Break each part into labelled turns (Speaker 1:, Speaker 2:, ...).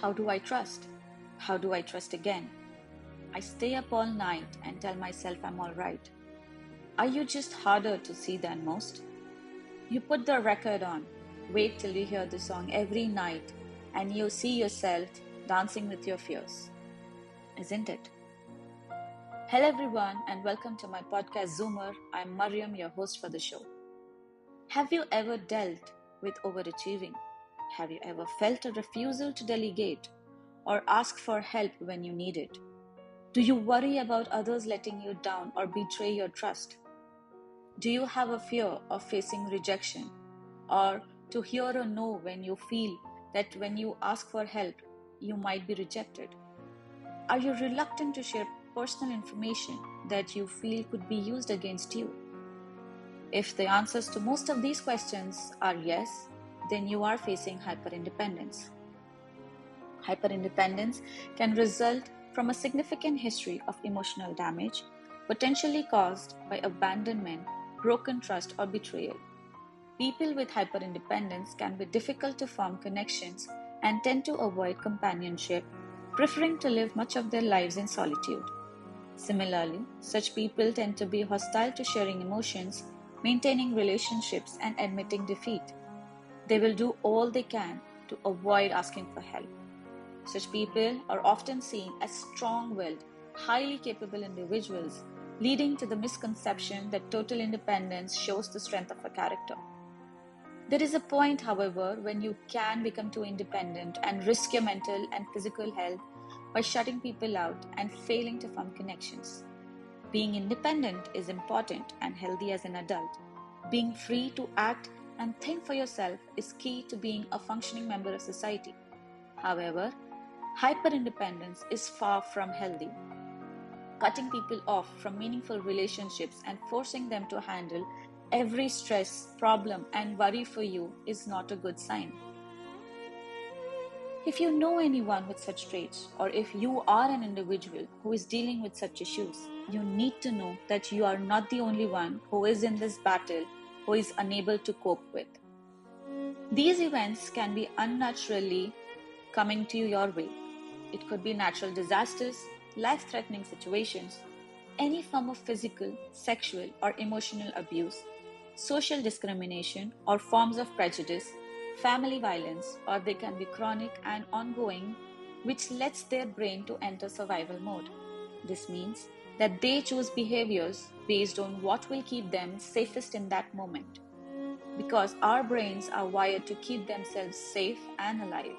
Speaker 1: How do I trust? How do I trust again? I stay up all night and tell myself I'm alright. Are you just harder to see than most? You put the record on, wait till you hear the song every night, and you see yourself dancing with your fears. Isn't it? Hello, everyone, and welcome to my podcast Zoomer. I'm Mariam, your host for the show. Have you ever dealt with overachieving? Have you ever felt a refusal to delegate or ask for help when you need it? Do you worry about others letting you down or betray your trust? Do you have a fear of facing rejection or to hear a no when you feel that when you ask for help, you might be rejected? Are you reluctant to share personal information that you feel could be used against you? If the answers to most of these questions are yes, then you are facing hyperindependence. Hyperindependence can result from a significant history of emotional damage, potentially caused by abandonment, broken trust, or betrayal. People with hyperindependence can be difficult to form connections and tend to avoid companionship, preferring to live much of their lives in solitude. Similarly, such people tend to be hostile to sharing emotions, maintaining relationships, and admitting defeat. They will do all they can to avoid asking for help. Such people are often seen as strong willed, highly capable individuals, leading to the misconception that total independence shows the strength of a character. There is a point, however, when you can become too independent and risk your mental and physical health by shutting people out and failing to form connections. Being independent is important and healthy as an adult. Being free to act and think for yourself is key to being a functioning member of society. However, hyperindependence is far from healthy. Cutting people off from meaningful relationships and forcing them to handle every stress, problem, and worry for you is not a good sign. If you know anyone with such traits, or if you are an individual who is dealing with such issues, you need to know that you are not the only one who is in this battle who is unable to cope with. These events can be unnaturally coming to your way. It could be natural disasters, life threatening situations, any form of physical, sexual, or emotional abuse, social discrimination, or forms of prejudice family violence, or they can be chronic and ongoing, which lets their brain to enter survival mode. This means that they choose behaviors based on what will keep them safest in that moment. Because our brains are wired to keep themselves safe and alive,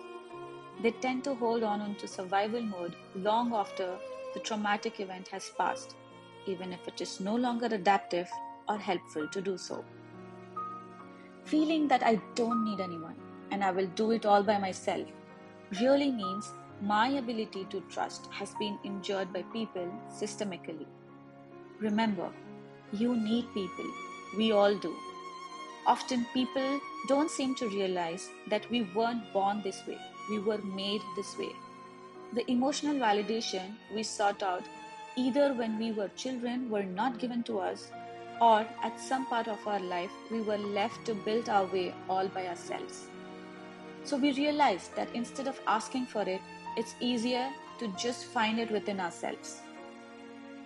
Speaker 1: they tend to hold on into survival mode long after the traumatic event has passed, even if it is no longer adaptive or helpful to do so. Feeling that I don't need anyone and I will do it all by myself really means my ability to trust has been injured by people systemically. Remember, you need people. We all do. Often people don't seem to realize that we weren't born this way, we were made this way. The emotional validation we sought out either when we were children were not given to us or at some part of our life we were left to build our way all by ourselves. So we realized that instead of asking for it, it's easier to just find it within ourselves.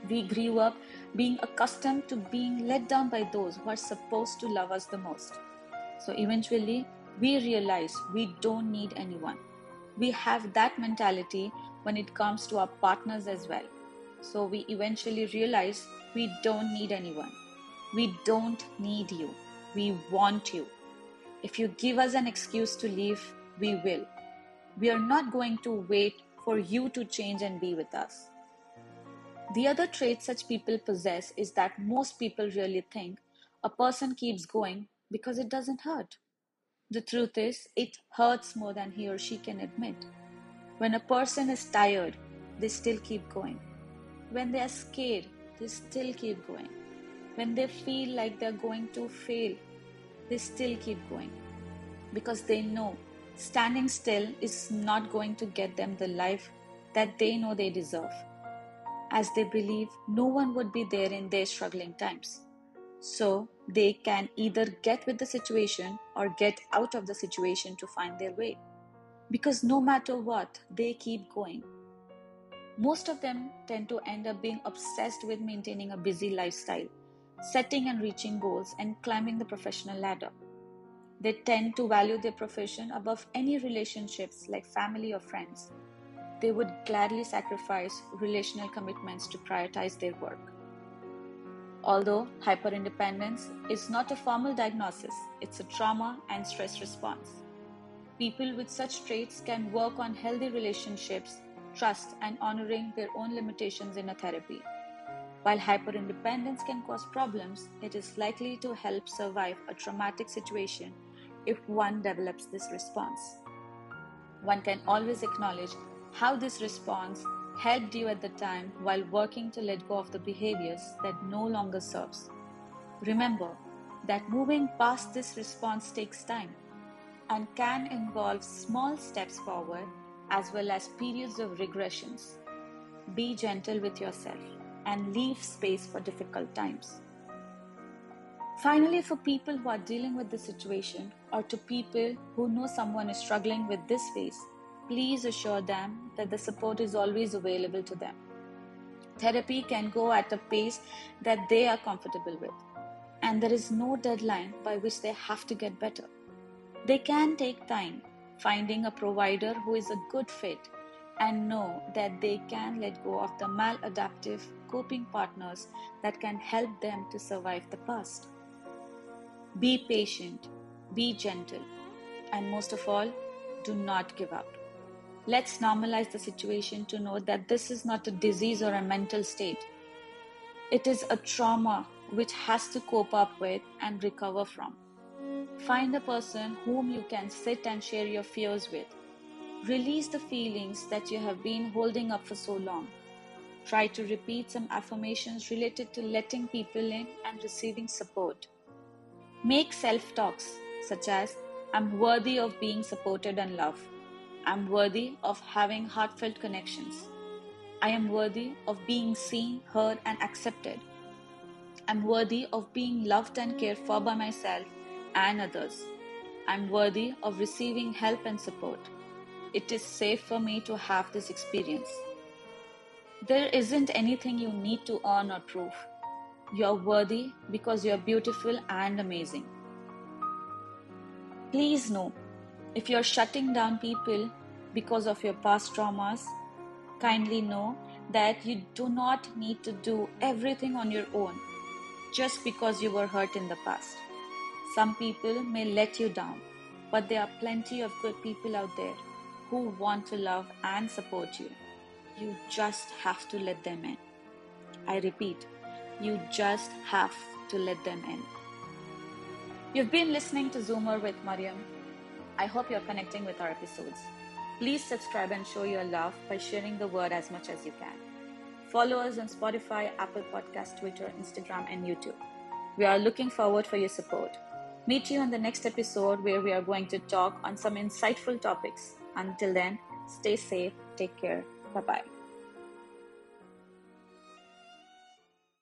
Speaker 1: We grew up being accustomed to being let down by those who are supposed to love us the most. So eventually, we realize we don't need anyone. We have that mentality when it comes to our partners as well. So we eventually realize we don't need anyone. We don't need you. We want you. If you give us an excuse to leave, we will. We are not going to wait for you to change and be with us. The other trait such people possess is that most people really think a person keeps going because it doesn't hurt. The truth is, it hurts more than he or she can admit. When a person is tired, they still keep going. When they are scared, they still keep going. When they feel like they're going to fail, they still keep going. Because they know standing still is not going to get them the life that they know they deserve, as they believe no one would be there in their struggling times. So they can either get with the situation or get out of the situation to find their way. because no matter what, they keep going. Most of them tend to end up being obsessed with maintaining a busy lifestyle, setting and reaching goals, and climbing the professional ladder. They tend to value their profession above any relationships like family or friends. They would gladly sacrifice relational commitments to prioritize their work. Although hyperindependence is not a formal diagnosis, it's a trauma and stress response. People with such traits can work on healthy relationships, trust, and honoring their own limitations in a therapy. While hyperindependence can cause problems, it is likely to help survive a traumatic situation if one develops this response. One can always acknowledge how this response helped you at the time while working to let go of the behaviors that no longer serves. Remember that moving past this response takes time and can involve small steps forward as well as periods of regressions. Be gentle with yourself and leave space for difficult times. Finally, for people who are dealing with the situation or to people who know someone is struggling with this phase, please assure them that the support is always available to them. Therapy can go at a pace that they are comfortable with, and there is no deadline by which they have to get better. They can take time finding a provider who is a good fit and know that they can let go of the maladaptive coping partners that can help them to survive the past. Be patient, be gentle, and most of all, do not give up. Let's normalize the situation to know that this is not a disease or a mental state. It is a trauma which has to cope up with and recover from. Find a person whom you can sit and share your fears with. Release the feelings that you have been holding up for so long. Try to repeat some affirmations related to letting people in and receiving support. Make self talks such as I'm worthy of being supported and loved. I'm worthy of having heartfelt connections. I am worthy of being seen, heard, and accepted. I'm worthy of being loved and cared for by myself and others. I'm worthy of receiving help and support. It is safe for me to have this experience. There isn't anything you need to earn or prove. You're worthy because you're beautiful and amazing. Please know if you're shutting down people because of your past traumas, kindly know that you do not need to do everything on your own just because you were hurt in the past. Some people may let you down, but there are plenty of good people out there who want to love and support you. You just have to let them in. I repeat, you just have to let them in. You've been listening to Zoomer with Mariam. I hope you're connecting with our episodes. Please subscribe and show your love by sharing the word as much as you can. Follow us on Spotify, Apple Podcast, Twitter, Instagram, and YouTube. We are looking forward for your support. Meet you in the next episode where we are going to talk on some insightful topics. Until then, stay safe, take care, bye bye.